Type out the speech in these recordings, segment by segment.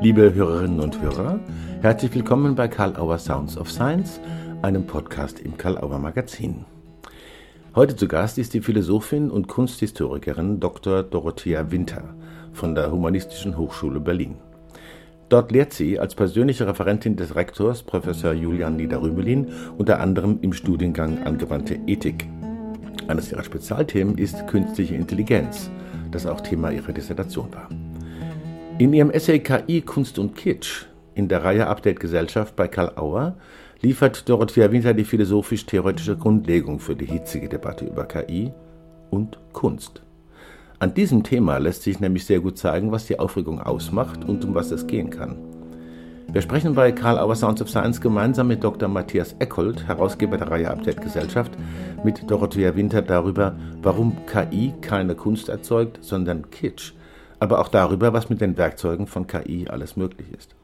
Liebe Hörerinnen und Hörer, herzlich willkommen bei Karl Auer Sounds of Science, einem Podcast im Karl Auer Magazin. Heute zu Gast ist die Philosophin und Kunsthistorikerin Dr. Dorothea Winter von der Humanistischen Hochschule Berlin. Dort lehrt sie als persönliche Referentin des Rektors Professor Julian Niederrümelin unter anderem im Studiengang Angewandte Ethik. Eines ihrer Spezialthemen ist künstliche Intelligenz, das auch Thema ihrer Dissertation war. In ihrem Essay KI, Kunst und Kitsch in der Reihe Update Gesellschaft bei Karl Auer liefert Dorothea Winter die philosophisch-theoretische Grundlegung für die hitzige Debatte über KI und Kunst. An diesem Thema lässt sich nämlich sehr gut zeigen, was die Aufregung ausmacht und um was es gehen kann. Wir sprechen bei Karl Auer Sounds of Science gemeinsam mit Dr. Matthias Eckhold, Herausgeber der Reihe Update Gesellschaft, mit Dorothea Winter darüber, warum KI keine Kunst erzeugt, sondern Kitsch aber auch darüber, was mit den Werkzeugen von KI alles möglich ist.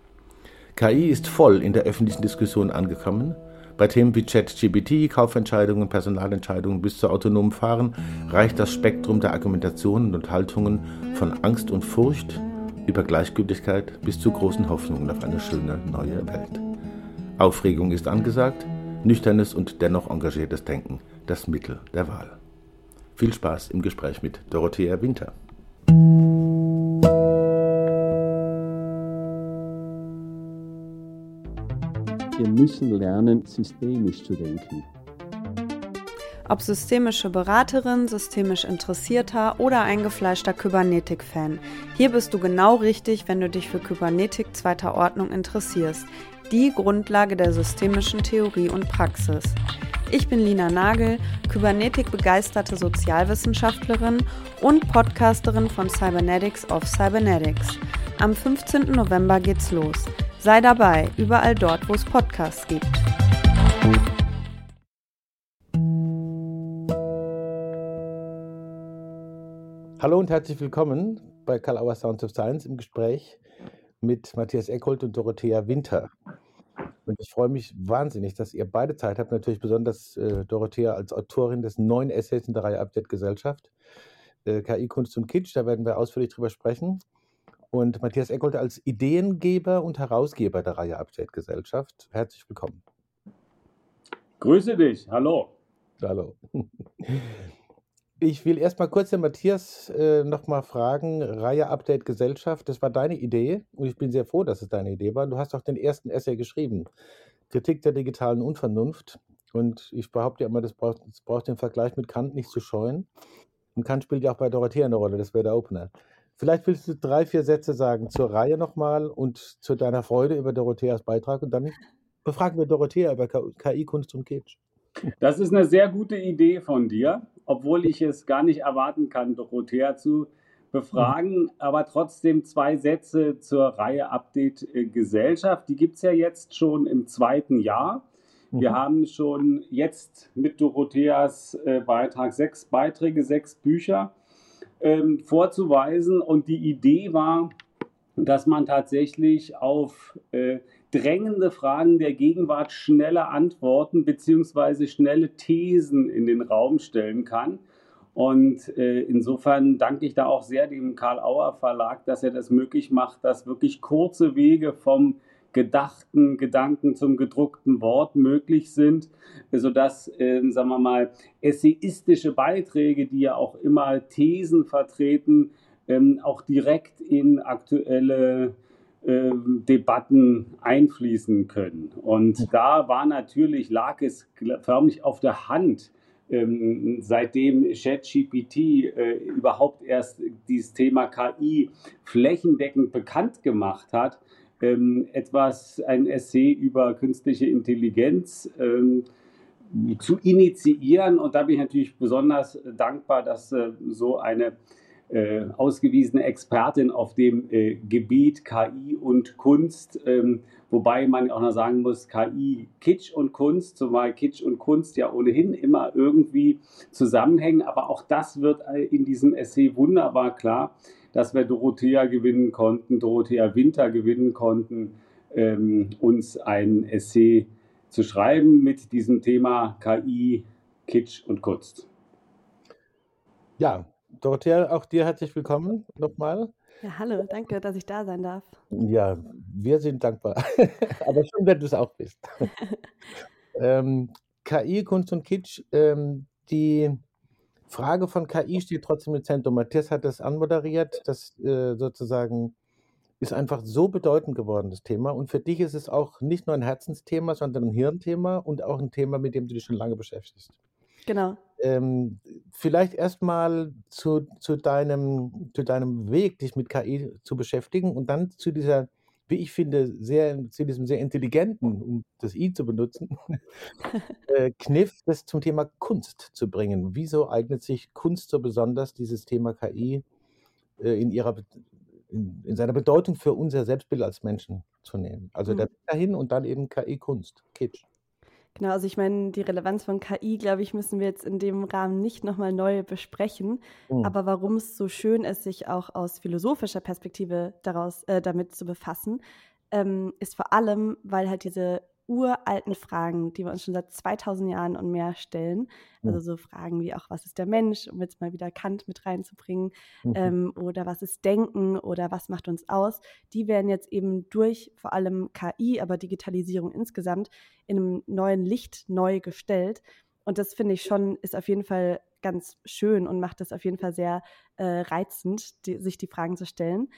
KI ist voll in der öffentlichen Diskussion angekommen. Bei Themen wie ChatGPT, Kaufentscheidungen, Personalentscheidungen bis zu autonomen Fahren reicht das Spektrum der Argumentationen und Haltungen von Angst und Furcht über Gleichgültigkeit bis zu großen Hoffnungen auf eine schöne neue Welt. Aufregung ist angesagt, nüchternes und dennoch engagiertes Denken das Mittel der Wahl. Viel Spaß im Gespräch mit Dorothea Winter. Wir müssen lernen, systemisch zu denken. Ob systemische Beraterin, systemisch Interessierter oder eingefleischter Kybernetik-Fan. Hier bist du genau richtig, wenn du dich für Kybernetik zweiter Ordnung interessierst. Die Grundlage der systemischen Theorie und Praxis. Ich bin Lina Nagel, Kybernetik-begeisterte Sozialwissenschaftlerin und Podcasterin von Cybernetics of Cybernetics. Am 15. November geht's los. Sei dabei, überall dort, wo es Podcasts gibt. Hallo und herzlich willkommen bei Karl Auer Sounds of Science im Gespräch mit Matthias Eckholt und Dorothea Winter. Und ich freue mich wahnsinnig, dass ihr beide Zeit habt, natürlich besonders äh, Dorothea als Autorin des neuen Essays in der Reihe Update Gesellschaft, äh, KI, Kunst und Kitsch, da werden wir ausführlich drüber sprechen und Matthias Eckold als Ideengeber und Herausgeber der Reihe Update Gesellschaft. Herzlich willkommen. Grüße dich, hallo. Hallo. Ich will erstmal kurz den Matthias äh, nochmal fragen, Reihe Update Gesellschaft, das war deine Idee und ich bin sehr froh, dass es deine Idee war. Du hast auch den ersten Essay geschrieben, Kritik der digitalen Unvernunft und ich behaupte ja immer, das braucht, das braucht den Vergleich mit Kant nicht zu scheuen. Und Kant spielt ja auch bei Dorothea eine Rolle, das wäre der Opener. Vielleicht willst du drei, vier Sätze sagen zur Reihe nochmal und zu deiner Freude über Dorotheas Beitrag und dann befragen wir Dorothea über KI, Kunst und Kitsch. Das ist eine sehr gute Idee von dir, obwohl ich es gar nicht erwarten kann, Dorothea zu befragen. Aber trotzdem zwei Sätze zur Reihe Update äh, Gesellschaft. Die gibt es ja jetzt schon im zweiten Jahr. Wir mhm. haben schon jetzt mit Dorotheas äh, Beitrag sechs Beiträge, sechs Bücher ähm, vorzuweisen. Und die Idee war, dass man tatsächlich auf äh, drängende Fragen der Gegenwart schnelle Antworten bzw. schnelle Thesen in den Raum stellen kann. Und äh, insofern danke ich da auch sehr dem Karl Auer Verlag, dass er das möglich macht, dass wirklich kurze Wege vom gedachten Gedanken zum gedruckten Wort möglich sind, sodass, äh, sagen wir mal, essayistische Beiträge, die ja auch immer Thesen vertreten, ähm, auch direkt in aktuelle äh, Debatten einfließen können. Und da war natürlich, lag es förmlich auf der Hand, ähm, seitdem ChatGPT äh, überhaupt erst dieses Thema KI flächendeckend bekannt gemacht hat, ähm, etwas, ein Essay über künstliche Intelligenz ähm, zu initiieren. Und da bin ich natürlich besonders dankbar, dass äh, so eine äh, ausgewiesene Expertin auf dem äh, Gebiet KI und Kunst, ähm, wobei man auch noch sagen muss, KI, Kitsch und Kunst, zumal Kitsch und Kunst ja ohnehin immer irgendwie zusammenhängen, aber auch das wird äh, in diesem Essay wunderbar klar dass wir Dorothea gewinnen konnten, Dorothea Winter gewinnen konnten, ähm, uns ein Essay zu schreiben mit diesem Thema KI, Kitsch und Kunst. Ja, Dorothea, auch dir herzlich willkommen nochmal. Ja, hallo, danke, dass ich da sein darf. Ja, wir sind dankbar. Aber schön, dass du es auch bist. ähm, KI, Kunst und Kitsch, ähm, die Frage von KI steht trotzdem im Zentrum. Matthias hat das anmoderiert, das äh, sozusagen ist einfach so bedeutend geworden, das Thema. Und für dich ist es auch nicht nur ein Herzensthema, sondern ein Hirnthema und auch ein Thema, mit dem du dich schon lange beschäftigst. Genau. Ähm, vielleicht erstmal zu, zu, deinem, zu deinem Weg, dich mit KI zu beschäftigen und dann zu dieser, wie ich finde, sehr, zu diesem sehr intelligenten, um das I zu benutzen, äh, Kniff, das zum Thema Kunst zu bringen. Wieso eignet sich Kunst so besonders, dieses Thema KI äh, in ihrer in, in, seiner Bedeutung für unser Selbstbild als Menschen zu nehmen. Also mhm. dahin und dann eben KI-Kunst, Kitsch. Genau, also ich meine, die Relevanz von KI, glaube ich, müssen wir jetzt in dem Rahmen nicht nochmal neu besprechen. Mhm. Aber warum es so schön ist, sich auch aus philosophischer Perspektive daraus, äh, damit zu befassen, ähm, ist vor allem, weil halt diese uralten Fragen, die wir uns schon seit 2000 Jahren und mehr stellen. Also so Fragen wie auch, was ist der Mensch, um jetzt mal wieder Kant mit reinzubringen, mhm. ähm, oder was ist Denken oder was macht uns aus, die werden jetzt eben durch vor allem KI, aber Digitalisierung insgesamt in einem neuen Licht neu gestellt. Und das finde ich schon, ist auf jeden Fall ganz schön und macht es auf jeden Fall sehr äh, reizend, die, sich die Fragen zu stellen.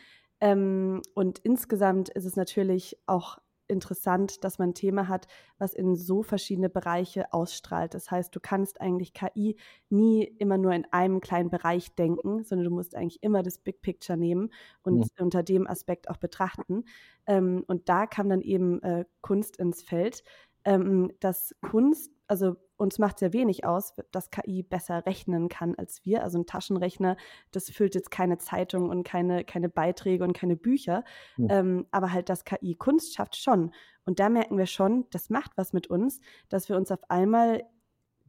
Ähm, und insgesamt ist es natürlich auch interessant, dass man ein Thema hat, was in so verschiedene Bereiche ausstrahlt. Das heißt, du kannst eigentlich KI nie immer nur in einem kleinen Bereich denken, sondern du musst eigentlich immer das Big Picture nehmen und ja. unter dem Aspekt auch betrachten. Ähm, und da kam dann eben äh, Kunst ins Feld, ähm, dass Kunst, also uns macht sehr wenig aus, dass KI besser rechnen kann als wir. Also ein Taschenrechner, das füllt jetzt keine Zeitung und keine, keine Beiträge und keine Bücher. Ja. Ähm, aber halt das KI Kunst schafft schon. Und da merken wir schon, das macht was mit uns, dass wir uns auf einmal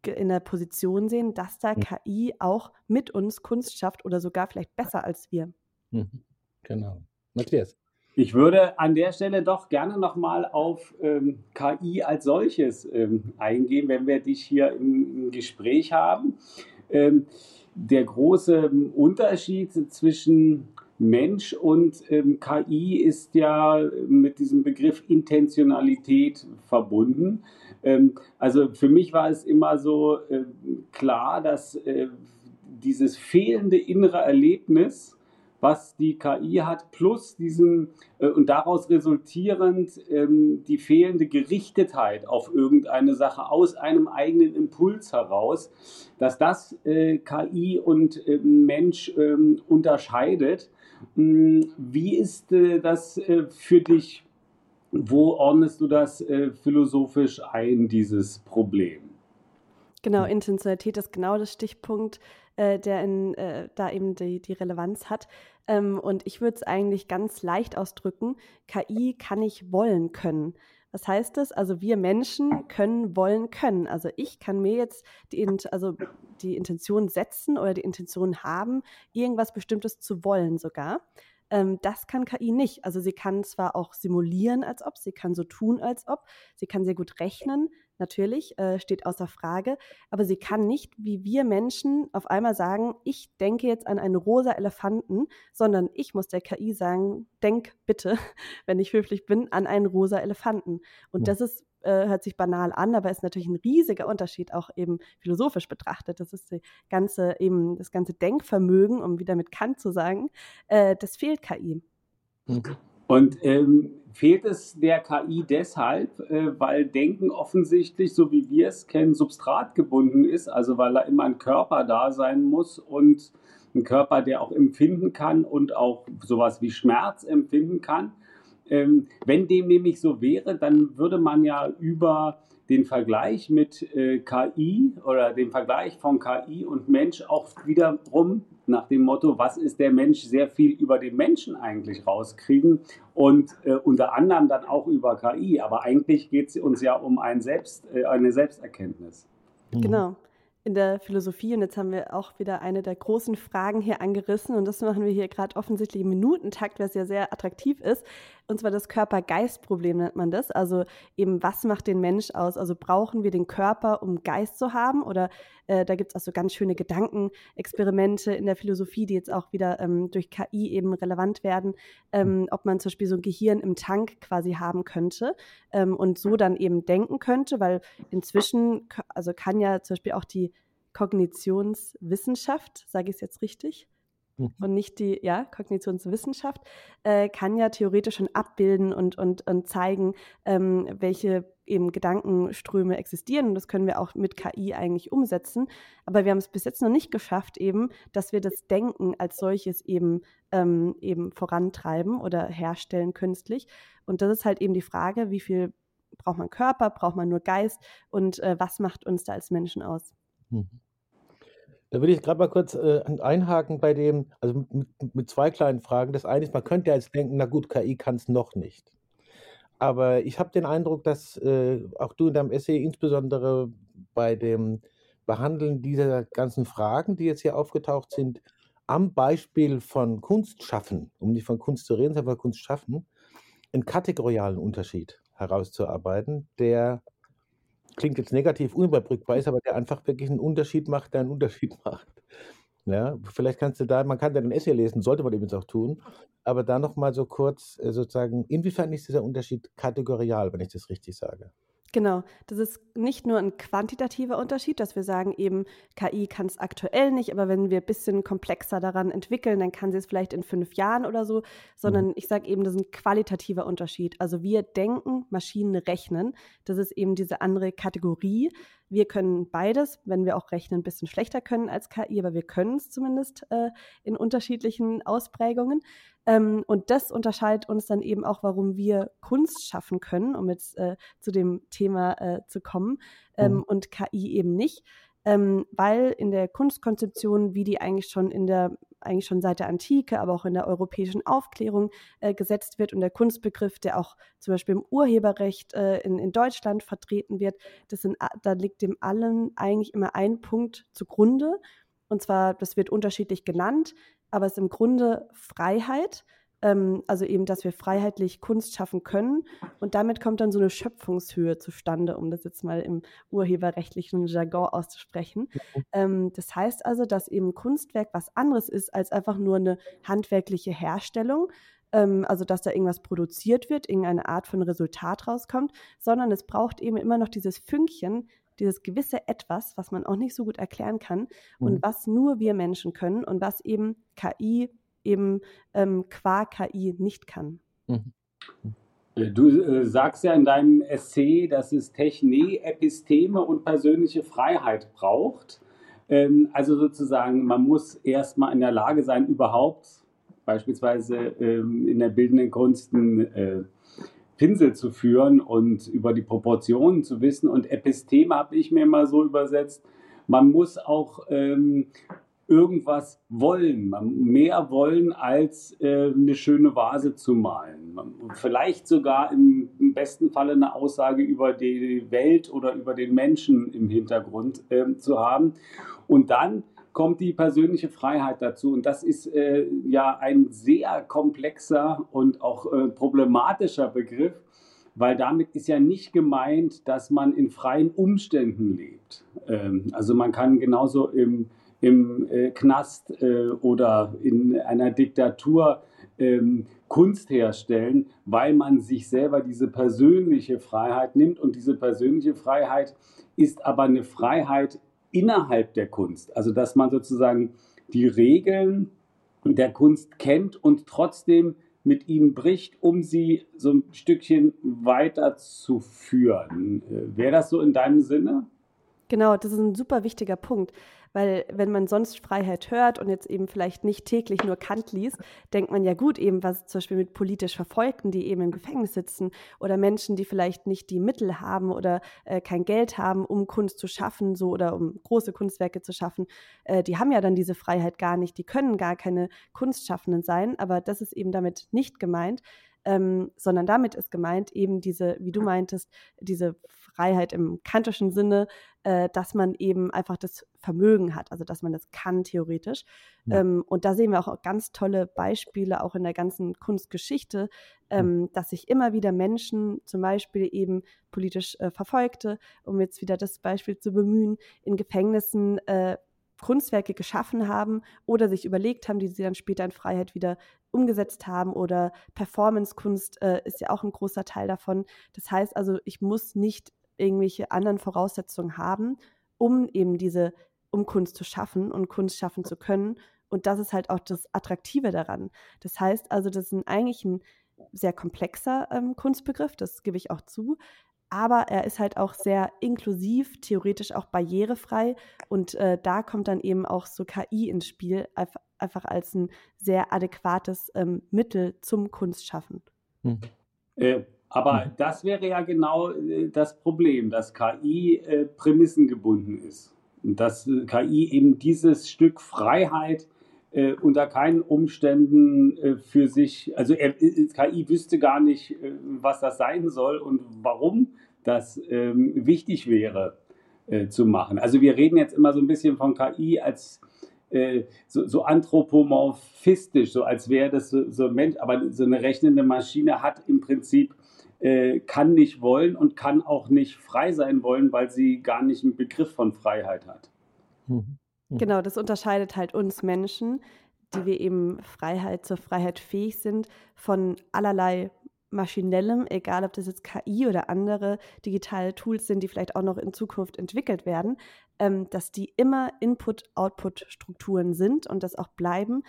in der Position sehen, dass da ja. KI auch mit uns Kunst schafft oder sogar vielleicht besser als wir. Mhm. Genau. Matthias. Ich würde an der Stelle doch gerne nochmal auf ähm, KI als solches ähm, eingehen, wenn wir dich hier im, im Gespräch haben. Ähm, der große Unterschied zwischen Mensch und ähm, KI ist ja mit diesem Begriff Intentionalität verbunden. Ähm, also für mich war es immer so äh, klar, dass äh, dieses fehlende innere Erlebnis, was die KI hat, plus diesen äh, und daraus resultierend ähm, die fehlende Gerichtetheit auf irgendeine Sache aus einem eigenen Impuls heraus, dass das äh, KI und äh, Mensch ähm, unterscheidet. Hm, wie ist äh, das äh, für dich? Wo ordnest du das äh, philosophisch ein, dieses Problem? Genau, Intentionalität ist genau das Stichpunkt, äh, der in, äh, da eben die, die Relevanz hat. Ähm, und ich würde es eigentlich ganz leicht ausdrücken, KI kann ich wollen können. Was heißt das? Also wir Menschen können wollen können. Also ich kann mir jetzt die, also die Intention setzen oder die Intention haben, irgendwas Bestimmtes zu wollen sogar. Ähm, das kann KI nicht. Also sie kann zwar auch simulieren, als ob, sie kann so tun, als ob, sie kann sehr gut rechnen, natürlich, äh, steht außer Frage, aber sie kann nicht, wie wir Menschen, auf einmal sagen, ich denke jetzt an einen rosa Elefanten, sondern ich muss der KI sagen, denk bitte, wenn ich höflich bin, an einen rosa Elefanten. Und das ist äh, hört sich banal an, aber ist natürlich ein riesiger Unterschied, auch eben philosophisch betrachtet. Das ist die ganze, eben das ganze Denkvermögen, um wieder mit Kant zu sagen, äh, das fehlt KI. Mhm. Und ähm, fehlt es der KI deshalb, äh, weil Denken offensichtlich, so wie wir es kennen, substratgebunden ist, also weil da immer ein Körper da sein muss und ein Körper, der auch empfinden kann und auch sowas wie Schmerz empfinden kann. Ähm, wenn dem nämlich so wäre, dann würde man ja über den Vergleich mit äh, KI oder den Vergleich von KI und Mensch auch wiederum nach dem Motto, was ist der Mensch, sehr viel über den Menschen eigentlich rauskriegen und äh, unter anderem dann auch über KI. Aber eigentlich geht es uns ja um ein Selbst, äh, eine Selbsterkenntnis. Genau. in der Philosophie. Und jetzt haben wir auch wieder eine der großen Fragen hier angerissen. Und das machen wir hier gerade offensichtlich im Minutentakt, was ja sehr attraktiv ist. Und zwar das Körper-Geist-Problem nennt man das. Also eben, was macht den Mensch aus? Also brauchen wir den Körper, um Geist zu haben? Oder äh, da gibt es auch so ganz schöne Gedankenexperimente in der Philosophie, die jetzt auch wieder ähm, durch KI eben relevant werden, ähm, ob man zum Beispiel so ein Gehirn im Tank quasi haben könnte ähm, und so dann eben denken könnte, weil inzwischen, also kann ja zum Beispiel auch die Kognitionswissenschaft, sage ich es jetzt richtig? Mhm. Und nicht die, ja, Kognitionswissenschaft, äh, kann ja theoretisch schon abbilden und, und, und zeigen, ähm, welche eben Gedankenströme existieren. Und das können wir auch mit KI eigentlich umsetzen. Aber wir haben es bis jetzt noch nicht geschafft, eben, dass wir das Denken als solches eben, ähm, eben vorantreiben oder herstellen künstlich. Und das ist halt eben die Frage, wie viel braucht man Körper, braucht man nur Geist und äh, was macht uns da als Menschen aus? Mhm. Da würde ich gerade mal kurz äh, einhaken bei dem, also mit, mit, zwei kleinen Fragen. Das eine ist, man könnte ja jetzt denken, na gut, KI kann es noch nicht. Aber ich habe den Eindruck, dass äh, auch du in deinem Essay insbesondere bei dem Behandeln dieser ganzen Fragen, die jetzt hier aufgetaucht sind, am Beispiel von Kunst schaffen, um nicht von Kunst zu reden, sondern von Kunst schaffen, einen kategorialen Unterschied herauszuarbeiten, der klingt jetzt negativ unüberbrückbar ist, aber der einfach wirklich einen Unterschied macht, der einen Unterschied macht. Ja, vielleicht kannst du da, man kann da ein Essay lesen, sollte man übrigens auch tun, aber da nochmal so kurz äh, sozusagen, inwiefern ist dieser Unterschied kategorial, wenn ich das richtig sage? Genau, das ist nicht nur ein quantitativer Unterschied, dass wir sagen, eben KI kann es aktuell nicht, aber wenn wir ein bisschen komplexer daran entwickeln, dann kann sie es vielleicht in fünf Jahren oder so, sondern mhm. ich sage eben, das ist ein qualitativer Unterschied. Also wir denken, Maschinen rechnen. Das ist eben diese andere Kategorie. Wir können beides, wenn wir auch rechnen, ein bisschen schlechter können als KI, aber wir können es zumindest äh, in unterschiedlichen Ausprägungen. Ähm, und das unterscheidet uns dann eben auch, warum wir Kunst schaffen können, um jetzt äh, zu dem Thema äh, zu kommen, ähm, mhm. und KI eben nicht. Ähm, weil in der Kunstkonzeption, wie die eigentlich schon in der eigentlich schon seit der Antike, aber auch in der europäischen Aufklärung äh, gesetzt wird und der Kunstbegriff, der auch zum Beispiel im Urheberrecht äh, in, in Deutschland vertreten wird, das sind, da liegt dem allen eigentlich immer ein Punkt zugrunde. Und zwar, das wird unterschiedlich genannt, aber es ist im Grunde Freiheit ähm, also eben, dass wir freiheitlich Kunst schaffen können. Und damit kommt dann so eine Schöpfungshöhe zustande, um das jetzt mal im urheberrechtlichen Jargon auszusprechen. Ähm, das heißt also, dass eben Kunstwerk was anderes ist als einfach nur eine handwerkliche Herstellung, ähm, also dass da irgendwas produziert wird, irgendeine Art von Resultat rauskommt, sondern es braucht eben immer noch dieses Fünkchen, dieses gewisse Etwas, was man auch nicht so gut erklären kann mhm. und was nur wir Menschen können und was eben KI eben ähm, qua KI nicht kann. Mhm. Äh, du äh, sagst ja in deinem Essay, dass es Technik, Episteme und persönliche Freiheit braucht. Ähm, also sozusagen, man muss erstmal in der Lage sein, überhaupt beispielsweise ähm, in der bildenden Kunst einen äh, Pinsel zu führen und über die Proportionen zu wissen. Und Episteme habe ich mir mal so übersetzt. Man muss auch ähm, irgendwas wollen, mehr wollen als äh, eine schöne Vase zu malen. Vielleicht sogar im, im, besten Falle eine Aussage über die Welt oder über den Menschen im Hintergrund äh, zu haben. Und dann kommt die persönliche Freiheit dazu. Und das ist äh, ja ein sehr komplexer und auch äh, problematischer Begriff, weil damit ist ja nicht gemeint, dass man in freien Umständen lebt. Ähm, also man kann genauso im im äh, Knast äh, oder in einer Diktatur ähm, Kunst herstellen, weil man sich selber diese persönliche Freiheit nimmt. Und diese persönliche Freiheit ist aber eine Freiheit innerhalb der Kunst. Also dass man sozusagen die Regeln der Kunst kennt und trotzdem mit ihnen bricht, um sie so ein Stückchen weiterzuführen. Äh, wäre das so in deinem Sinne? Genau, das ist ein super wichtiger Punkt. Weil wenn man sonst Freiheit hört und jetzt eben vielleicht nicht täglich nur Kant liest, denkt man ja gut eben, was zum Beispiel mit politisch Verfolgten, die eben im Gefängnis sitzen oder Menschen, die vielleicht nicht die Mittel haben oder äh, kein Geld haben, um Kunst zu schaffen, so oder um große Kunstwerke zu schaffen, äh, die haben ja dann diese Freiheit gar nicht, die können gar keine Kunstschaffenden sein, aber das ist eben damit nicht gemeint. Ähm, sondern damit ist gemeint eben diese, wie du meintest, diese Freiheit im kantischen Sinne, äh, dass man eben einfach das Vermögen hat, also dass man das kann theoretisch. Ja. Ähm, und da sehen wir auch ganz tolle Beispiele, auch in der ganzen Kunstgeschichte, ähm, ja. dass sich immer wieder Menschen, zum Beispiel eben politisch äh, Verfolgte, um jetzt wieder das Beispiel zu bemühen, in Gefängnissen äh, Kunstwerke geschaffen haben oder sich überlegt haben, die sie dann später in Freiheit wieder umgesetzt haben oder Performance-Kunst äh, ist ja auch ein großer Teil davon. Das heißt also, ich muss nicht irgendwelche anderen Voraussetzungen haben, um eben diese, um Kunst zu schaffen und Kunst schaffen zu können. Und das ist halt auch das Attraktive daran. Das heißt also, das ist eigentlich ein sehr komplexer ähm, Kunstbegriff, das gebe ich auch zu aber er ist halt auch sehr inklusiv, theoretisch auch barrierefrei und äh, da kommt dann eben auch so KI ins Spiel, einfach als ein sehr adäquates ähm, Mittel zum Kunstschaffen. Hm. Äh, aber hm. das wäre ja genau äh, das Problem, dass KI äh, prämissengebunden ist. Und dass äh, KI eben dieses Stück Freiheit äh, unter keinen Umständen äh, für sich, also er, äh, KI wüsste gar nicht, was das sein soll und warum das ähm, wichtig wäre zu machen. Also wir reden jetzt immer so ein bisschen von KI als so, so, anthropomorphistisch, so als wäre das so, so ein Mensch, aber so eine rechnende Maschine hat im Prinzip kann nicht wollen und kann auch nicht frei sein wollen, weil sie gar nicht einen Begriff von Freiheit hat. Mhm. Mhm. Genau, das unterscheidet halt uns Menschen, die wir eben Freiheit zur Freiheit fähig sind, von allerlei maschinellem, egal ob das jetzt KI oder andere digitale Tools sind, die vielleicht auch noch in Zukunft entwickelt werden, ähm, dass die immer Input-Output-Strukturen sind und das auch bleiben,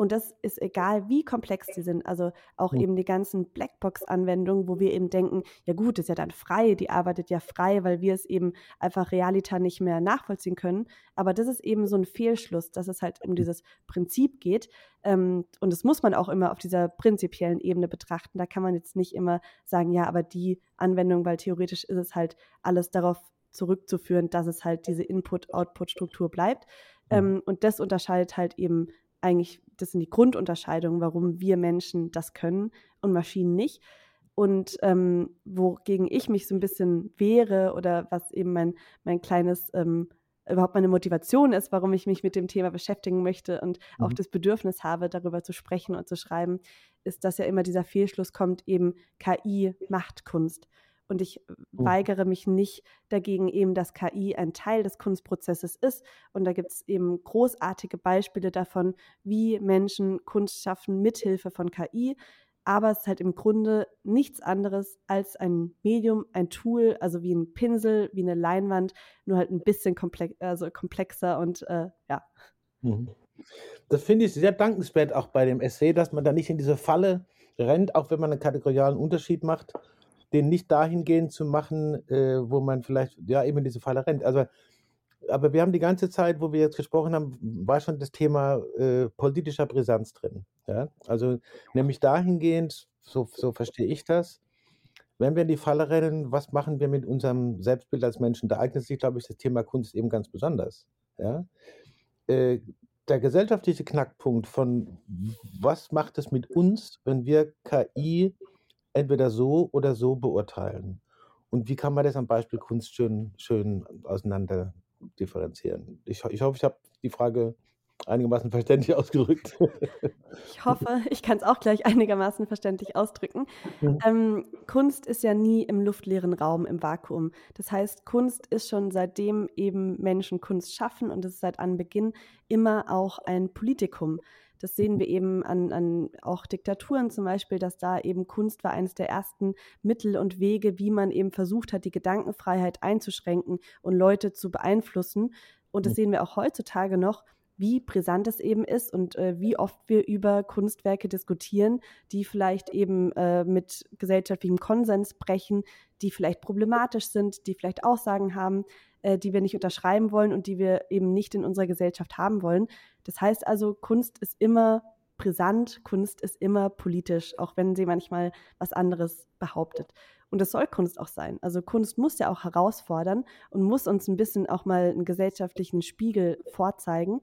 und das ist egal, wie komplex die sind. Also auch mhm. eben die ganzen Blackbox-Anwendungen, wo wir eben denken, ja gut, ist ja dann frei, die arbeitet ja frei, weil wir es eben einfach realita nicht mehr nachvollziehen können. Aber das ist eben so ein Fehlschluss, dass es halt um dieses Prinzip geht. Ähm, und das muss man auch immer auf dieser prinzipiellen Ebene betrachten. Da kann man jetzt nicht immer sagen, ja, aber die Anwendung, weil theoretisch ist es halt alles darauf zurückzuführen, dass es halt diese Input-Output-Struktur bleibt. Mhm. Ähm, und das unterscheidet halt eben eigentlich, das sind die Grundunterscheidungen, warum wir Menschen das können und Maschinen nicht. Und ähm, wogegen ich mich so ein bisschen wehre oder was eben mein, mein kleines, ähm, überhaupt meine Motivation ist, warum ich mich mit dem Thema beschäftigen möchte und mhm. auch das Bedürfnis habe, darüber zu sprechen und zu schreiben, ist, dass ja immer dieser Fehlschluss kommt, eben KI macht Kunst. Und ich oh. weigere mich nicht dagegen, eben, dass KI ein Teil des Kunstprozesses ist. Und da gibt es eben großartige Beispiele davon, wie Menschen Kunst schaffen mithilfe von KI. Aber es ist halt im Grunde nichts anderes als ein Medium, ein Tool, also wie ein Pinsel, wie eine Leinwand, nur halt ein bisschen komplex, also komplexer und äh, ja. Mhm. Das finde ich sehr dankenswert auch bei dem Essay, dass man da nicht in diese Falle rennt, auch wenn man einen kategorialen Unterschied macht den nicht dahingehend zu machen, äh, wo man vielleicht ja eben in diese Falle rennt. Also, aber wir haben die ganze Zeit, wo wir jetzt gesprochen haben, war schon das Thema äh, politischer Brisanz drin. Ja? Also nämlich dahingehend, so, so verstehe ich das, wenn wir in die Falle rennen, was machen wir mit unserem Selbstbild als Menschen? Da eignet sich, glaube ich, das Thema Kunst eben ganz besonders. Ja? Äh, der gesellschaftliche Knackpunkt von was macht es mit uns, wenn wir KI entweder so oder so beurteilen. Und wie kann man das am Beispiel Kunst schön, schön auseinander differenzieren? Ich, ich hoffe, ich habe die Frage einigermaßen verständlich ausgedrückt. Ich hoffe, ich kann es auch gleich einigermaßen verständlich ausdrücken. Mhm. Ähm, Kunst ist ja nie im luftleeren Raum, im Vakuum. Das heißt, Kunst ist schon seitdem eben Menschen Kunst schaffen und es ist seit Anbeginn immer auch ein Politikum. Das sehen wir eben an, an auch Diktaturen zum Beispiel, dass da eben Kunst war eines der ersten Mittel und Wege, wie man eben versucht hat, die Gedankenfreiheit einzuschränken und Leute zu beeinflussen. Und das sehen wir auch heutzutage noch, wie brisant es eben ist und äh, wie oft wir über Kunstwerke diskutieren, die vielleicht eben äh, mit gesellschaftlichem Konsens brechen, die vielleicht problematisch sind, die vielleicht Aussagen haben, äh, die wir nicht unterschreiben wollen und die wir eben nicht in unserer Gesellschaft haben wollen. Das heißt also, Kunst ist immer brisant, Kunst ist immer politisch, auch wenn sie manchmal was anderes behauptet. Und das soll Kunst auch sein. Also Kunst muss ja auch herausfordern und muss uns ein bisschen auch mal einen gesellschaftlichen Spiegel vorzeigen.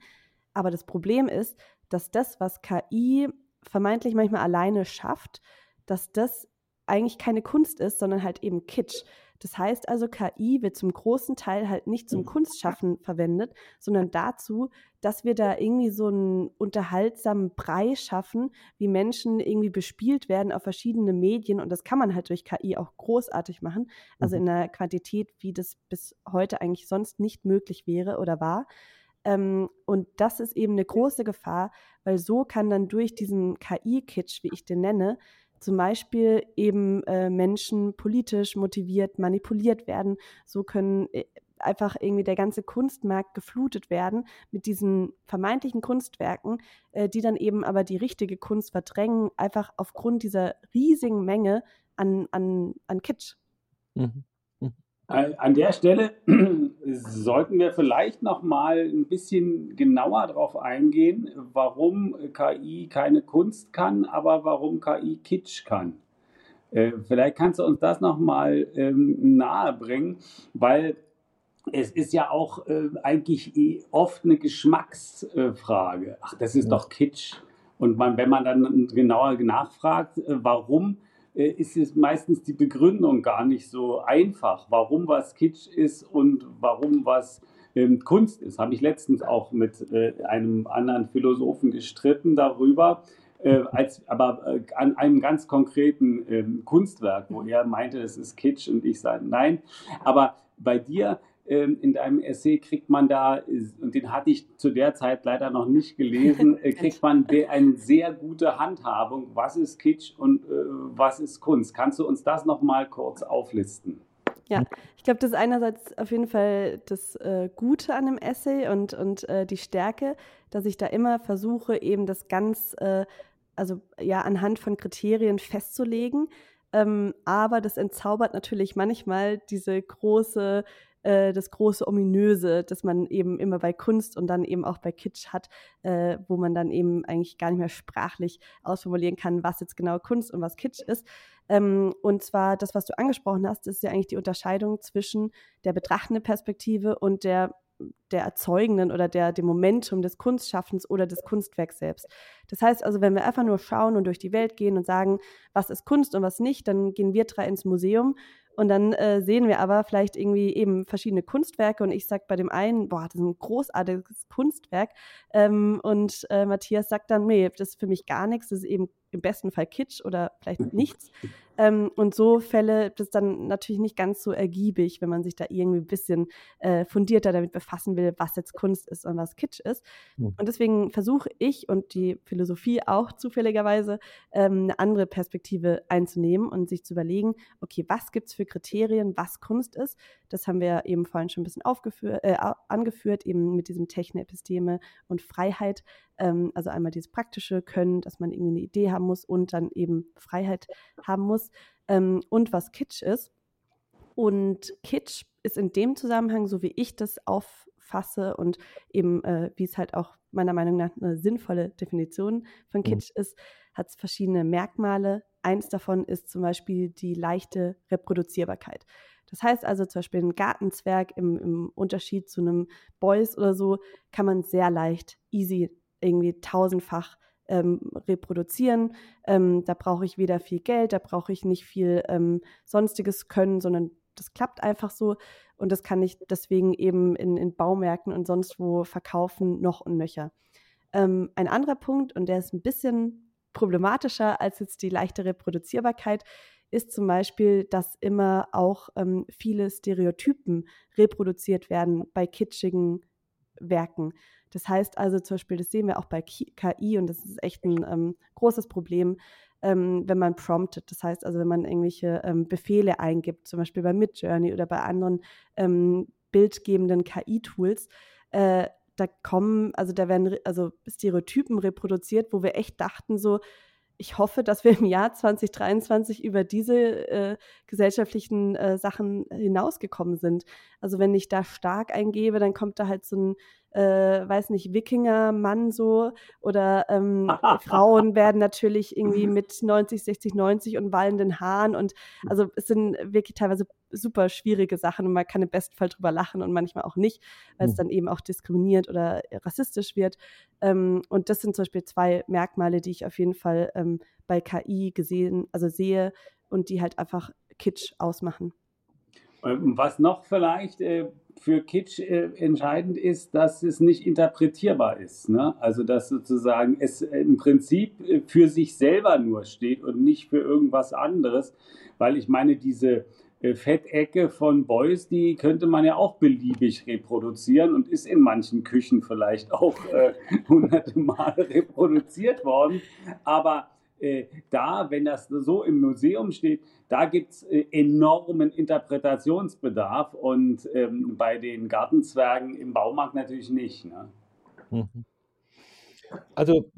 Aber das Problem ist, dass das, was KI vermeintlich manchmal alleine schafft, dass das eigentlich keine Kunst ist, sondern halt eben Kitsch. Das heißt also, KI wird zum großen Teil halt nicht zum Kunstschaffen verwendet, sondern dazu, dass wir da irgendwie so einen unterhaltsamen Brei schaffen, wie Menschen irgendwie bespielt werden auf verschiedene Medien. Und das kann man halt durch KI auch großartig machen. Also mhm. in einer Quantität, wie das bis heute eigentlich sonst nicht möglich wäre oder war. Ähm, und das ist eben eine große Gefahr, weil so kann dann durch diesen KI-Kitsch, wie ich den nenne, zum Beispiel eben äh, Menschen politisch motiviert, manipuliert werden. So können äh, einfach irgendwie der ganze Kunstmarkt geflutet werden mit diesen vermeintlichen Kunstwerken, äh, die dann eben aber die richtige Kunst verdrängen, einfach aufgrund dieser riesigen Menge an, an, an Kitsch. Mhm. An der Stelle sollten wir vielleicht noch mal ein bisschen genauer darauf eingehen, warum KI keine Kunst kann, aber warum KI Kitsch kann. Äh, vielleicht kannst du uns das noch mal ähm, nahe bringen, weil es ist ja auch äh, eigentlich oft eine Geschmacksfrage. Ach, das ist doch Kitsch. Und man, wenn man dann genauer nachfragt, äh, warum ist es meistens die Begründung gar nicht so einfach, warum was Kitsch ist und warum was ähm, Kunst ist. Habe ich letztens auch mit äh, einem anderen Philosophen gestritten darüber. Äh, als, aber äh, an einem ganz konkreten ähm, Kunstwerk, wo er meinte, es ist Kitsch und ich sage nein. Aber bei dir in deinem Essay kriegt man da, und den hatte ich zu der Zeit leider noch nicht gelesen, äh, kriegt man eine sehr gute Handhabung, was ist Kitsch und äh, was ist Kunst. Kannst du uns das nochmal kurz auflisten? Ja, ich glaube, das ist einerseits auf jeden Fall das äh, Gute an dem Essay und, und äh, die Stärke, dass ich da immer versuche, eben das ganz, äh, also ja, anhand von Kriterien festzulegen. Ähm, aber das entzaubert natürlich manchmal diese große äh, das große Ominöse, das man eben immer bei Kunst und dann eben auch bei Kitsch hat, äh, wo man dann eben eigentlich gar nicht mehr sprachlich ausformulieren kann, was jetzt genau Kunst und was Kitsch ist. Ähm, und zwar das, was du angesprochen hast, ist ja eigentlich die Unterscheidung zwischen der betrachtenden Perspektive und der der erzeugenden oder der, dem Momentum des Kunstschaffens oder des Kunstwerks selbst. Das heißt also, wenn wir einfach nur schauen und durch die Welt gehen und sagen, was ist Kunst und was nicht, dann gehen wir drei ins Museum und dann äh, sehen wir aber vielleicht irgendwie eben verschiedene Kunstwerke und ich sage bei dem einen, boah, das ist ein großartiges Kunstwerk. Ähm, und äh, Matthias sagt dann, nee, das ist für mich gar nichts, das ist eben im besten Fall Kitsch oder vielleicht nichts. Ähm, und so Fälle, das ist dann natürlich nicht ganz so ergiebig, wenn man sich da irgendwie ein bisschen äh, fundierter damit befassen will, was jetzt Kunst ist und was Kitsch ist. Mhm. Und deswegen versuche ich und die Philosophie auch zufälligerweise ähm, eine andere Perspektive einzunehmen und sich zu überlegen, okay, was gibt es für Kriterien, was Kunst ist? Das haben wir eben vorhin schon ein bisschen aufgeführt, äh, angeführt, eben mit diesem Techne-Episteme und Freiheit. Ähm, also einmal dieses praktische Können, dass man irgendwie eine Idee haben muss und dann eben Freiheit haben muss. Ähm, und was Kitsch ist. Und Kitsch ist in dem Zusammenhang, so wie ich das auffasse und eben, äh, wie es halt auch meiner Meinung nach eine sinnvolle Definition von mhm. Kitsch mhm. ist, hat es verschiedene Merkmale. Eins davon ist zum Beispiel die leichte Reproduzierbarkeit. Das heißt also zum Beispiel ein Gartenzwerg im, im Unterschied zu einem Beuys oder so kann man sehr leicht, easy irgendwie tausendfach ähm, reproduzieren. Ähm, da brauche ich weder viel Geld, da brauche ich nicht viel ähm, sonstiges Können, sondern das klappt einfach so. Und das kann ich deswegen eben in, in Baumärkten und sonst wo verkaufen, noch und nöcher. Ähm, ein anderer Punkt, und der ist ein bisschen problematischer als jetzt die leichte Reproduzierbarkeit, ist zum Beispiel, dass immer auch ähm, viele Stereotypen reproduziert werden bei kitschigen Werken. Das heißt also zum Beispiel, das sehen wir auch bei KI und das ist echt ein ähm, großes Problem, ähm, wenn man promptet. Das heißt also, wenn man irgendwelche ähm, Befehle eingibt, zum Beispiel bei Midjourney oder bei anderen ähm, bildgebenden KI-Tools, äh, da kommen, also da werden also Stereotypen reproduziert, wo wir echt dachten so, ich hoffe, dass wir im Jahr 2023 über diese äh, gesellschaftlichen äh, Sachen hinausgekommen sind. Also wenn ich da stark eingebe, dann kommt da halt so ein äh, weiß nicht, Wikinger-Mann so oder ähm, Frauen werden natürlich irgendwie mit 90, 60, 90 und wallenden Haaren und also es sind wirklich teilweise super schwierige Sachen und man kann im besten Fall drüber lachen und manchmal auch nicht, weil es hm. dann eben auch diskriminierend oder rassistisch wird. Ähm, und das sind zum Beispiel zwei Merkmale, die ich auf jeden Fall ähm, bei KI gesehen, also sehe und die halt einfach Kitsch ausmachen. Ähm, was noch vielleicht äh, für Kitsch äh, entscheidend ist, dass es nicht interpretierbar ist. Ne? Also dass sozusagen es im Prinzip äh, für sich selber nur steht und nicht für irgendwas anderes. Weil ich meine, diese äh, Fettecke von Beuys, die könnte man ja auch beliebig reproduzieren und ist in manchen Küchen vielleicht auch äh, hunderte Male reproduziert worden. Aber äh, da, wenn das so im Museum steht, da gibt es äh, enormen Interpretationsbedarf und ähm, bei den Gartenzwergen im Baumarkt natürlich nicht. Ne? Mhm. Also,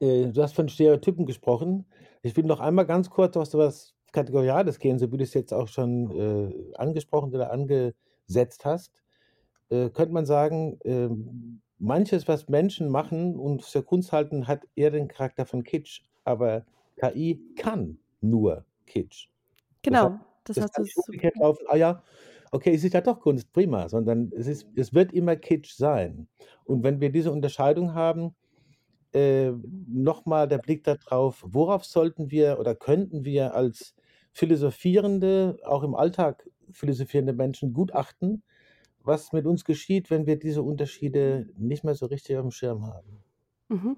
äh, du hast von Stereotypen gesprochen. Ich will noch einmal ganz kurz auf was Kategoriales gehen, so wie du es jetzt auch schon äh, angesprochen oder angesetzt hast. Äh, könnte man sagen, ähm, manches, was Menschen machen und für Kunst halten, hat eher den Charakter von Kitsch aber KI kann nur Kitsch. Genau, das, das hast du umgekehrt laufen, ah ja, okay, es ist ja doch Kunst, prima, sondern es, ist, es wird immer Kitsch sein. Und wenn wir diese Unterscheidung haben, äh, nochmal der Blick darauf, worauf sollten wir oder könnten wir als philosophierende, auch im Alltag philosophierende Menschen gut achten, was mit uns geschieht, wenn wir diese Unterschiede nicht mehr so richtig auf dem Schirm haben. Mhm.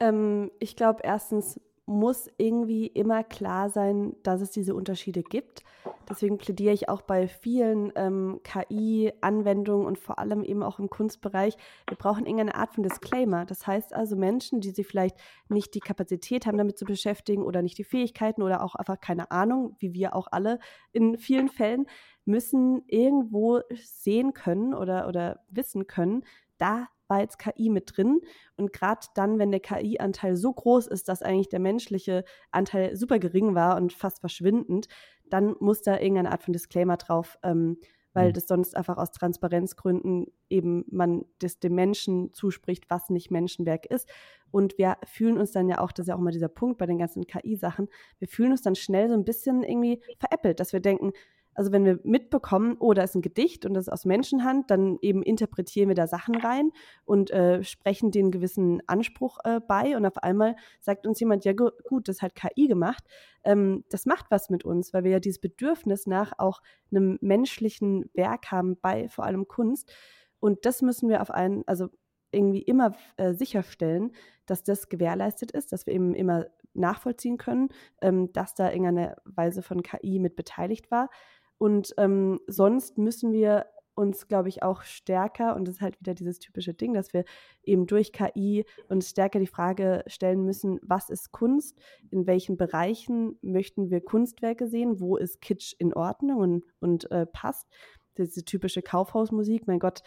Ähm, ich glaube, erstens muss irgendwie immer klar sein, dass es diese Unterschiede gibt. Deswegen plädiere ich auch bei vielen ähm, KI-Anwendungen und vor allem eben auch im Kunstbereich, wir brauchen irgendeine Art von Disclaimer. Das heißt also Menschen, die sich vielleicht nicht die Kapazität haben, damit zu beschäftigen oder nicht die Fähigkeiten oder auch einfach keine Ahnung, wie wir auch alle in vielen Fällen, müssen irgendwo sehen können oder, oder wissen können, da war jetzt KI mit drin. Und gerade dann, wenn der KI-Anteil so groß ist, dass eigentlich der menschliche Anteil super gering war und fast verschwindend, dann muss da irgendeine Art von Disclaimer drauf, ähm, weil mhm. das sonst einfach aus Transparenzgründen eben man das dem Menschen zuspricht, was nicht Menschenwerk ist. Und wir fühlen uns dann ja auch, das ist ja auch mal dieser Punkt bei den ganzen KI-Sachen, wir fühlen uns dann schnell so ein bisschen irgendwie veräppelt, dass wir denken, also wenn wir mitbekommen, oh, da ist ein Gedicht und das ist aus Menschenhand, dann eben interpretieren wir da Sachen rein und äh, sprechen den gewissen Anspruch äh, bei und auf einmal sagt uns jemand, ja gut, das hat KI gemacht. Ähm, das macht was mit uns, weil wir ja dieses Bedürfnis nach auch einem menschlichen Werk haben bei vor allem Kunst. Und das müssen wir auf einen, also irgendwie immer äh, sicherstellen, dass das gewährleistet ist, dass wir eben immer nachvollziehen können, ähm, dass da irgendeine Weise von KI mit beteiligt war. Und ähm, sonst müssen wir uns, glaube ich, auch stärker, und das ist halt wieder dieses typische Ding, dass wir eben durch KI uns stärker die Frage stellen müssen, was ist Kunst, in welchen Bereichen möchten wir Kunstwerke sehen, wo ist Kitsch in Ordnung und, und äh, passt. Diese typische Kaufhausmusik, mein Gott,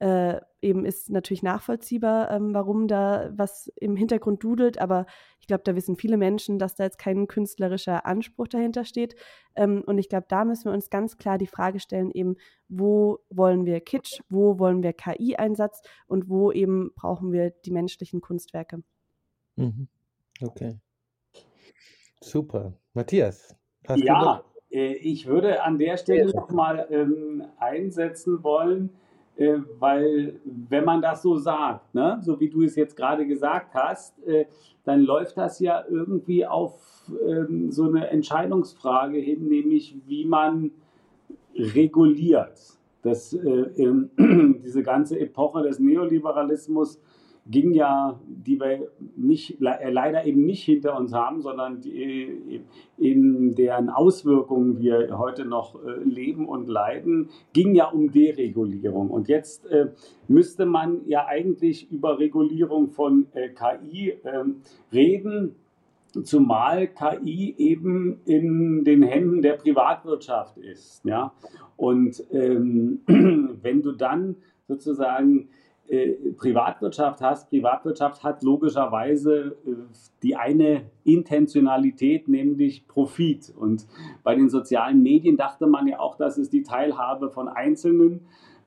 äh, eben ist natürlich nachvollziehbar, ähm, warum da was im Hintergrund dudelt, aber ich glaube, da wissen viele Menschen, dass da jetzt kein künstlerischer Anspruch dahinter steht. Ähm, und ich glaube, da müssen wir uns ganz klar die Frage stellen, eben, wo wollen wir Kitsch, wo wollen wir KI-Einsatz und wo eben brauchen wir die menschlichen Kunstwerke. Mhm. Okay. Super. Matthias, hast ja, du noch? Äh, ich würde an der Stelle nochmal ähm, einsetzen wollen, äh, weil wenn man das so sagt, ne, so wie du es jetzt gerade gesagt hast, äh, dann läuft das ja irgendwie auf ähm, so eine Entscheidungsfrage hin, nämlich wie man reguliert. Das, äh, diese ganze Epoche des Neoliberalismus ging ja, die wir nicht, äh, leider eben nicht hinter uns haben, sondern die, in deren Auswirkungen wir heute noch äh, leben und leiden, ging ja um Deregulierung. Und jetzt äh, müsste man ja eigentlich über Regulierung von äh, KI ähm, reden, zumal KI eben in den Händen der Privatwirtschaft ist. Ja? Und ähm, wenn du dann sozusagen äh, Privatwirtschaft hast, Privatwirtschaft hat logischerweise äh, die eine Intentionalität, nämlich Profit. Und bei den sozialen Medien dachte man ja auch, dass es die Teilhabe von Einzelnen,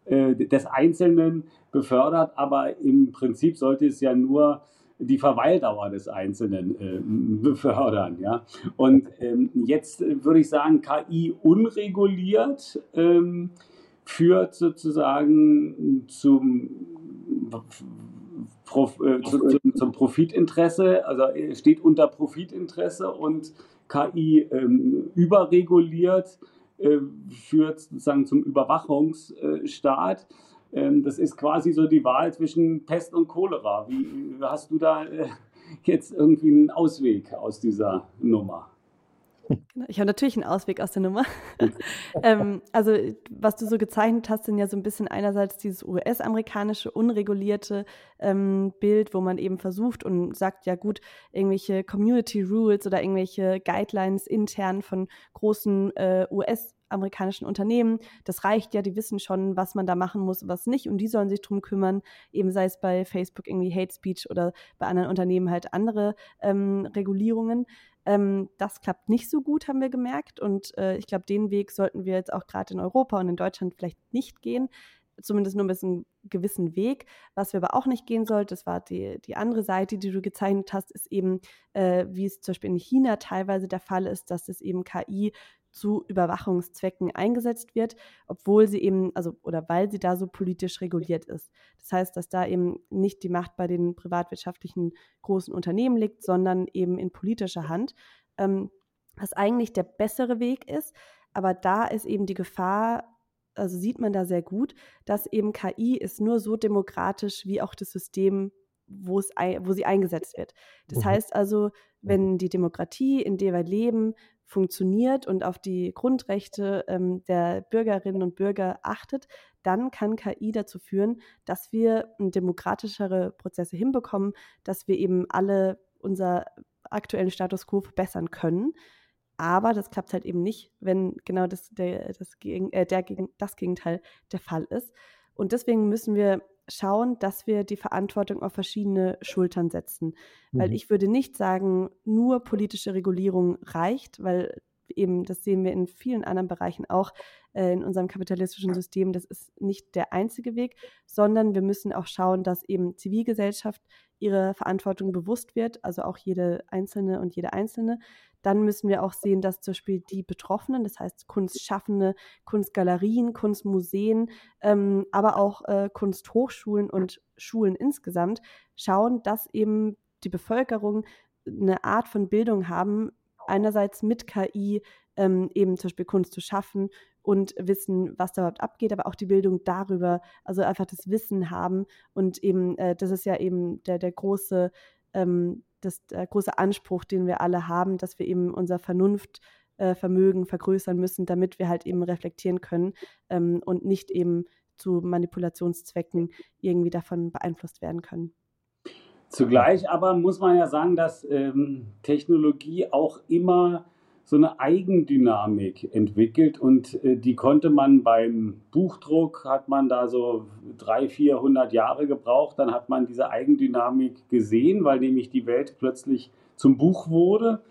äh, des Einzelnen befördert, aber im Prinzip sollte es ja nur die Verweildauer des Einzelnen äh, befördern. Und ähm, jetzt würde ich sagen, KI unreguliert ähm, führt sozusagen zum Prof, äh, zu, zu, zum Profitinteresse, also steht unter Profitinteresse und KI ähm, überreguliert äh, führt sozusagen zum Überwachungsstaat. Ähm, das ist quasi so die Wahl zwischen Pest und Cholera. Wie hast du da äh, jetzt irgendwie einen Ausweg aus dieser Nummer? Genau, ich habe natürlich einen Ausweg aus der Nummer. ähm, also, was du so gezeichnet hast, sind ja so ein bisschen einerseits dieses US-amerikanische, unregulierte ähm, Bild, wo man eben versucht und sagt, ja gut, irgendwelche Community Rules oder irgendwelche Guidelines intern von großen äh, US- amerikanischen Unternehmen. Das reicht ja, die wissen schon, was man da machen muss, was nicht. Und die sollen sich drum kümmern, eben sei es bei Facebook irgendwie Hate Speech oder bei anderen Unternehmen halt andere ähm, Regulierungen. Ähm, das klappt nicht so gut, haben wir gemerkt. Und äh, ich glaube, den Weg sollten wir jetzt auch gerade in Europa und in Deutschland vielleicht nicht gehen. Zumindest nur bis einen gewissen Weg. Was wir aber auch nicht gehen sollten, das war die, die andere Seite, die du gezeichnet hast, ist eben, äh, wie es zum Beispiel in China teilweise der Fall ist, dass es eben KI zu Überwachungszwecken eingesetzt wird, obwohl sie eben, also oder weil sie da so politisch reguliert ist. Das heißt, dass da eben nicht die Macht bei den privatwirtschaftlichen großen Unternehmen liegt, sondern eben in politischer Hand, ähm, was eigentlich der bessere Weg ist. Aber da ist eben die Gefahr, also sieht man da sehr gut, dass eben KI ist nur so demokratisch wie auch das System wo, es, wo sie eingesetzt wird. Das mhm. heißt also, wenn die Demokratie, in der wir leben, funktioniert und auf die Grundrechte ähm, der Bürgerinnen und Bürger achtet, dann kann KI dazu führen, dass wir demokratischere Prozesse hinbekommen, dass wir eben alle unser aktuellen Status quo verbessern können. Aber das klappt halt eben nicht, wenn genau das, der, das, äh, der, das Gegenteil der Fall ist. Und deswegen müssen wir schauen, dass wir die Verantwortung auf verschiedene Schultern setzen. Mhm. Weil ich würde nicht sagen, nur politische Regulierung reicht, weil eben, das sehen wir in vielen anderen Bereichen auch äh, in unserem kapitalistischen System, das ist nicht der einzige Weg, sondern wir müssen auch schauen, dass eben Zivilgesellschaft ihre Verantwortung bewusst wird, also auch jede Einzelne und jede Einzelne, dann müssen wir auch sehen, dass zum Beispiel die Betroffenen, das heißt Kunstschaffende, Kunstgalerien, Kunstmuseen, ähm, aber auch äh, Kunsthochschulen und Schulen insgesamt schauen, dass eben die Bevölkerung eine Art von Bildung haben, einerseits mit KI ähm, eben zum Beispiel Kunst zu schaffen und wissen, was da überhaupt abgeht, aber auch die Bildung darüber, also einfach das Wissen haben und eben, äh, das ist ja eben der, der große ähm, das der große Anspruch, den wir alle haben, dass wir eben unser Vernunftvermögen äh, vergrößern müssen, damit wir halt eben reflektieren können ähm, und nicht eben zu Manipulationszwecken irgendwie davon beeinflusst werden können. Zugleich aber muss man ja sagen, dass ähm, Technologie auch immer so eine Eigendynamik entwickelt und äh, die konnte man beim Buchdruck, hat man da so 300, 400 Jahre gebraucht, dann hat man diese Eigendynamik gesehen, weil nämlich die Welt plötzlich zum Buch wurde.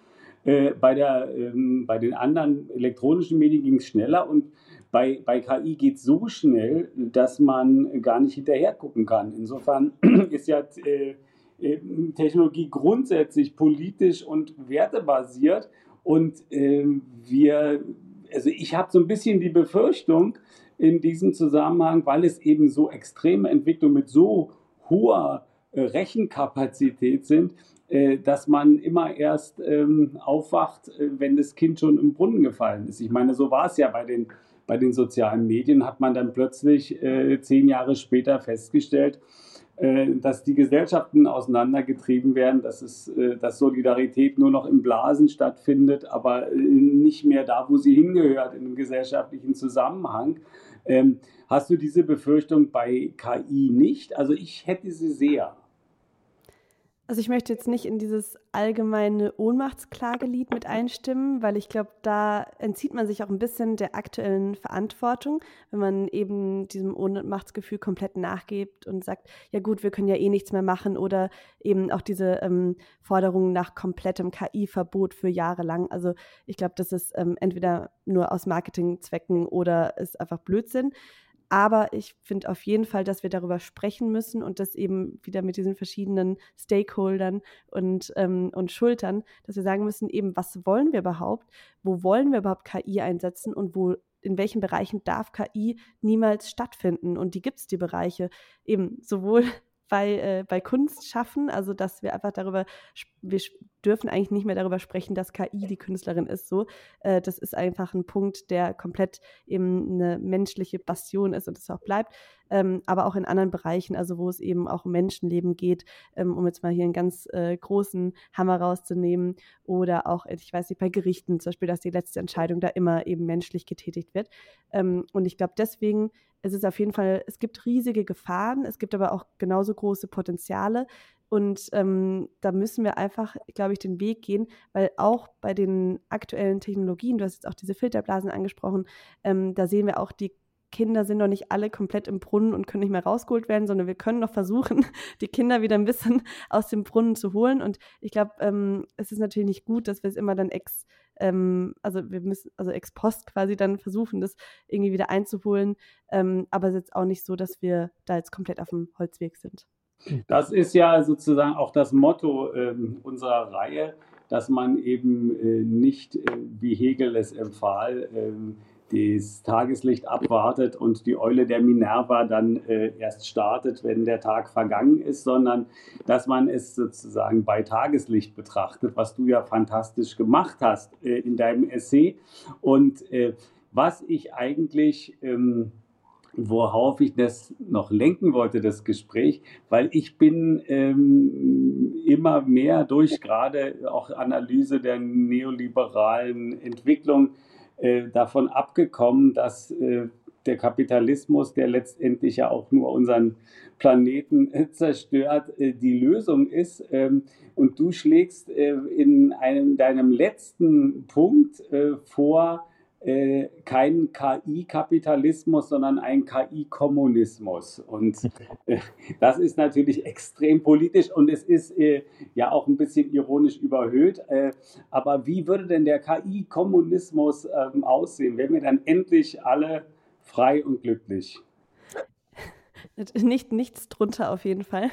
Äh, bei, der, ähm, bei den anderen elektronischen Medien ging es schneller und bei, bei KI geht es so schnell, dass man gar nicht hinterher gucken kann. Insofern ist ja äh, äh, Technologie grundsätzlich politisch und wertebasiert und ähm, wir, also ich habe so ein bisschen die Befürchtung in diesem Zusammenhang, weil es eben so extreme Entwicklungen mit so hoher äh, Rechenkapazität sind, äh, dass man immer erst ähm, aufwacht, äh, wenn das Kind schon im Brunnen gefallen ist. Ich meine, so war es ja bei den, bei den sozialen Medien, hat man dann plötzlich äh, zehn Jahre später festgestellt, dass die Gesellschaften auseinandergetrieben werden, dass, es, äh, dass Solidarität nur noch in Blasen stattfindet, aber äh, nicht mehr da, wo sie hingehört, in einem gesellschaftlichen Zusammenhang. Ähm, hast du diese Befürchtung bei KI nicht? Also ich hätte sie sehr. Also ich möchte jetzt nicht in dieses allgemeine Ohnmachtsklagelied mit einstimmen, weil ich glaube, da entzieht man sich auch ein bisschen der aktuellen Verantwortung, wenn man eben diesem Ohnmachtsgefühl komplett nachgibt und sagt, ja gut, wir können ja eh nichts mehr machen oder eben auch diese ähm, Forderung nach komplettem KI-Verbot für Jahre lang. Also ich glaube, das ist ähm, entweder nur aus Marketingzwecken oder ist einfach Blödsinn. Aber ich finde auf jeden Fall, dass wir darüber sprechen müssen und das eben wieder mit diesen verschiedenen Stakeholdern und, ähm, und Schultern, dass wir sagen müssen, eben, was wollen wir überhaupt? Wo wollen wir überhaupt KI einsetzen und wo in welchen Bereichen darf KI niemals stattfinden? Und die gibt es, die Bereiche, eben sowohl bei, äh, bei Kunst schaffen. Also, dass wir einfach darüber, wir dürfen eigentlich nicht mehr darüber sprechen, dass KI die Künstlerin ist. So, äh, das ist einfach ein Punkt, der komplett eben eine menschliche Bastion ist und es auch bleibt. Ähm, aber auch in anderen Bereichen, also wo es eben auch um Menschenleben geht, ähm, um jetzt mal hier einen ganz äh, großen Hammer rauszunehmen oder auch, ich weiß nicht, bei Gerichten zum Beispiel, dass die letzte Entscheidung da immer eben menschlich getätigt wird. Ähm, und ich glaube, deswegen es ist auf jeden Fall, es gibt riesige Gefahren, es gibt aber auch genauso große Potenziale. Und ähm, da müssen wir einfach, glaube ich, den Weg gehen, weil auch bei den aktuellen Technologien, du hast jetzt auch diese Filterblasen angesprochen, ähm, da sehen wir auch, die Kinder sind noch nicht alle komplett im Brunnen und können nicht mehr rausgeholt werden, sondern wir können noch versuchen, die Kinder wieder ein bisschen aus dem Brunnen zu holen. Und ich glaube, ähm, es ist natürlich nicht gut, dass wir es immer dann ex, ähm, also wir müssen, also ex post quasi dann versuchen, das irgendwie wieder einzuholen. Ähm, aber es ist jetzt auch nicht so, dass wir da jetzt komplett auf dem Holzweg sind. Das ist ja sozusagen auch das Motto äh, unserer Reihe, dass man eben äh, nicht, äh, wie Hegel es empfahl, ähm, das Tageslicht abwartet und die Eule der Minerva dann äh, erst startet, wenn der Tag vergangen ist, sondern dass man es sozusagen bei Tageslicht betrachtet, was du ja fantastisch gemacht hast äh, in deinem Essay. Und äh, was ich eigentlich ähm, worauf ich das noch lenken wollte, das Gespräch, weil ich bin ähm, immer mehr durch gerade auch Analyse der neoliberalen Entwicklung äh, davon abgekommen, dass äh, der Kapitalismus, der letztendlich ja auch nur unseren Planeten äh, zerstört, äh, die Lösung ist. Ähm, und du schlägst äh, in einem, deinem letzten Punkt vor, äh, kein KI-Kapitalismus, sondern ein KI-Kommunismus. Und äh, das ist natürlich extrem politisch und es ist äh, ja auch ein bisschen ironisch überhöht. Äh, aber wie würde denn der KI-Kommunismus ähm, aussehen? Wären wir dann endlich alle frei und glücklich? Nicht, nichts drunter auf jeden Fall.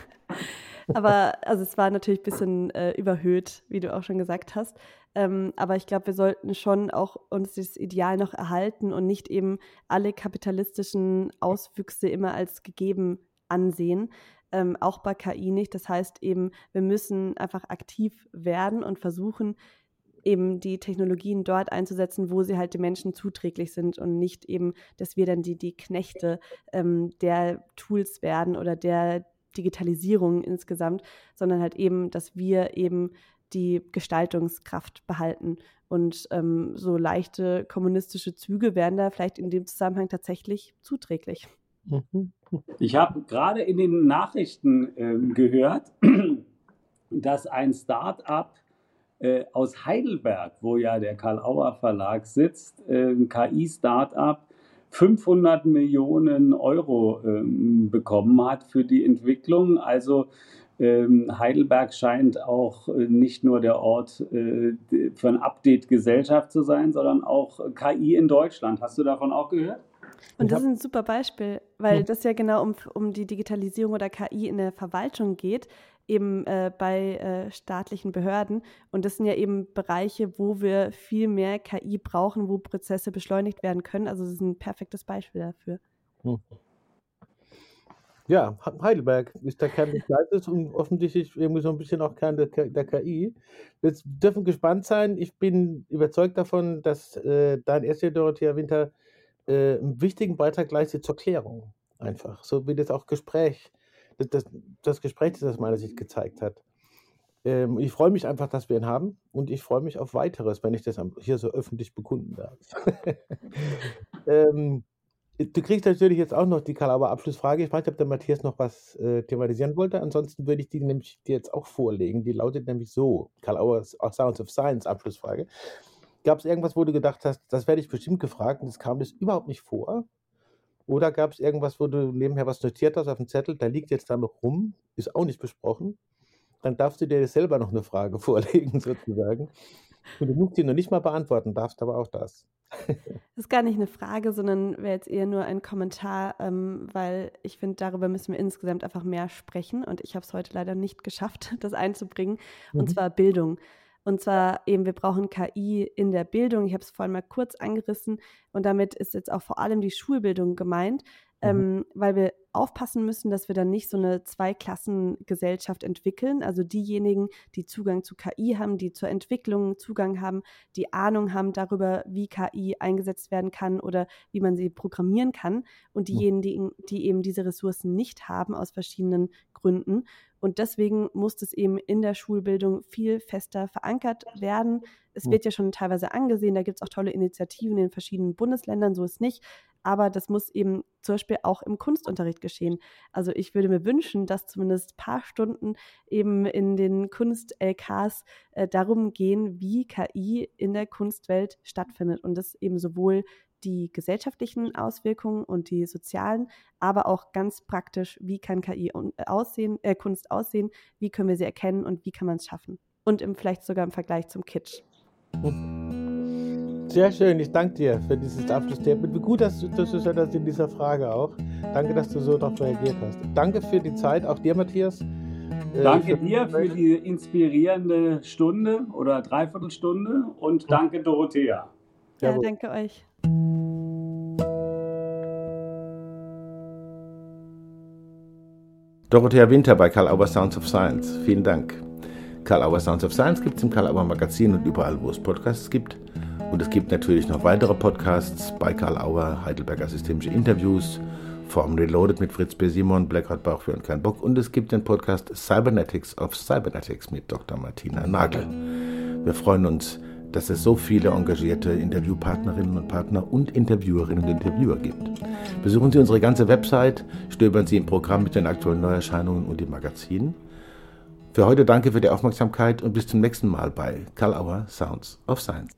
Aber also es war natürlich ein bisschen äh, überhöht, wie du auch schon gesagt hast. Ähm, aber ich glaube, wir sollten schon auch uns das Ideal noch erhalten und nicht eben alle kapitalistischen Auswüchse immer als gegeben ansehen. Ähm, auch bei KI nicht. Das heißt eben, wir müssen einfach aktiv werden und versuchen, eben die Technologien dort einzusetzen, wo sie halt den Menschen zuträglich sind und nicht eben, dass wir dann die, die Knechte ähm, der Tools werden oder der Digitalisierung insgesamt, sondern halt eben, dass wir eben die Gestaltungskraft behalten. Und ähm, so leichte kommunistische Züge wären da vielleicht in dem Zusammenhang tatsächlich zuträglich. Ich habe gerade in den Nachrichten äh, gehört, dass ein Start-up äh, aus Heidelberg, wo ja der Karl-Auer Verlag sitzt, äh, ein KI-Start-up, 500 Millionen Euro ähm, bekommen hat für die Entwicklung. Also Heidelberg scheint auch äh, nicht nur der Ort äh, für ein Update Gesellschaft zu sein, sondern auch KI in Deutschland. Hast du davon auch gehört? Und das ist ein super Beispiel, weil hm. das ja genau um, um die Digitalisierung oder KI in der Verwaltung geht eben äh, bei äh, staatlichen Behörden. Und das sind ja eben Bereiche, wo wir viel mehr KI brauchen, wo Prozesse beschleunigt werden können. Also das ist ein perfektes Beispiel dafür. Hm. Ja, Heidelberg ist der Kern des Gleises und offensichtlich irgendwie so ein bisschen auch Kern der, der KI. Wir dürfen gespannt sein. Ich bin überzeugt davon, dass äh, dein Essay, Dorothea Winter, äh, einen wichtigen Beitrag leistet zur Klärung. Einfach. So wie das auch Gespräch das, das Gespräch, das das meiner Sicht gezeigt hat. Ähm, ich freue mich einfach, dass wir ihn haben und ich freue mich auf weiteres, wenn ich das hier so öffentlich bekunden darf. ähm, du kriegst natürlich jetzt auch noch die Kalauer Abschlussfrage. Ich weiß nicht, ob der Matthias noch was äh, thematisieren wollte. Ansonsten würde ich die nämlich dir jetzt auch vorlegen. Die lautet nämlich so: Kalauer Sounds of Science Abschlussfrage. Gab es irgendwas, wo du gedacht hast, das werde ich bestimmt gefragt und es kam das überhaupt nicht vor? Oder gab es irgendwas, wo du nebenher was notiert hast auf dem Zettel, da liegt jetzt da noch rum, ist auch nicht besprochen? Dann darfst du dir selber noch eine Frage vorlegen, sozusagen. Und du musst die noch nicht mal beantworten, darfst aber auch das. Das ist gar nicht eine Frage, sondern wäre jetzt eher nur ein Kommentar, ähm, weil ich finde, darüber müssen wir insgesamt einfach mehr sprechen. Und ich habe es heute leider nicht geschafft, das einzubringen. Und mhm. zwar Bildung. Und zwar eben, wir brauchen KI in der Bildung. Ich habe es vorhin mal kurz angerissen und damit ist jetzt auch vor allem die Schulbildung gemeint, mhm. ähm, weil wir aufpassen müssen, dass wir dann nicht so eine Zweiklassengesellschaft entwickeln. Also diejenigen, die Zugang zu KI haben, die zur Entwicklung Zugang haben, die Ahnung haben darüber, wie KI eingesetzt werden kann oder wie man sie programmieren kann. Und diejenigen, die, die eben diese Ressourcen nicht haben aus verschiedenen Gründen. Und deswegen muss es eben in der Schulbildung viel fester verankert werden. Es wird ja schon teilweise angesehen, da gibt es auch tolle Initiativen in verschiedenen Bundesländern, so ist nicht. Aber das muss eben zum Beispiel auch im Kunstunterricht geschehen. Also ich würde mir wünschen, dass zumindest ein paar Stunden eben in den Kunst-LKs äh, darum gehen, wie KI in der Kunstwelt stattfindet und das eben sowohl die gesellschaftlichen Auswirkungen und die sozialen, aber auch ganz praktisch, wie kann KI aussehen, äh, Kunst aussehen, wie können wir sie erkennen und wie kann man es schaffen. Und im, vielleicht sogar im Vergleich zum Kitsch. Sehr schön, ich danke dir für dieses Abschlussstatement. Wie gut, dass du das das in dieser Frage auch. Danke, dass du so darauf reagiert hast. Danke für die Zeit, auch dir, Matthias. Äh, danke dir für die inspirierende Stunde oder Dreiviertelstunde und danke Dorothea. Ja, danke euch. Dorothea Winter bei Karl Auer Sounds of Science. Vielen Dank. Karl Auer Sounds of Science gibt es im Karl Auer Magazin und überall, wo es Podcasts gibt. Und es gibt natürlich noch weitere Podcasts bei Karl Auer, Heidelberger Systemische Interviews, Form Reloaded mit Fritz B. Simon, Blackout Bauchführ und kein Bock. Und es gibt den Podcast Cybernetics of Cybernetics mit Dr. Martina Nagel. Wir freuen uns, dass es so viele engagierte Interviewpartnerinnen und Partner und Interviewerinnen und Interviewer gibt. Besuchen Sie unsere ganze Website, stöbern Sie im Programm mit den aktuellen Neuerscheinungen und im Magazin. Für heute danke für die Aufmerksamkeit und bis zum nächsten Mal bei Karl Auer Sounds of Science.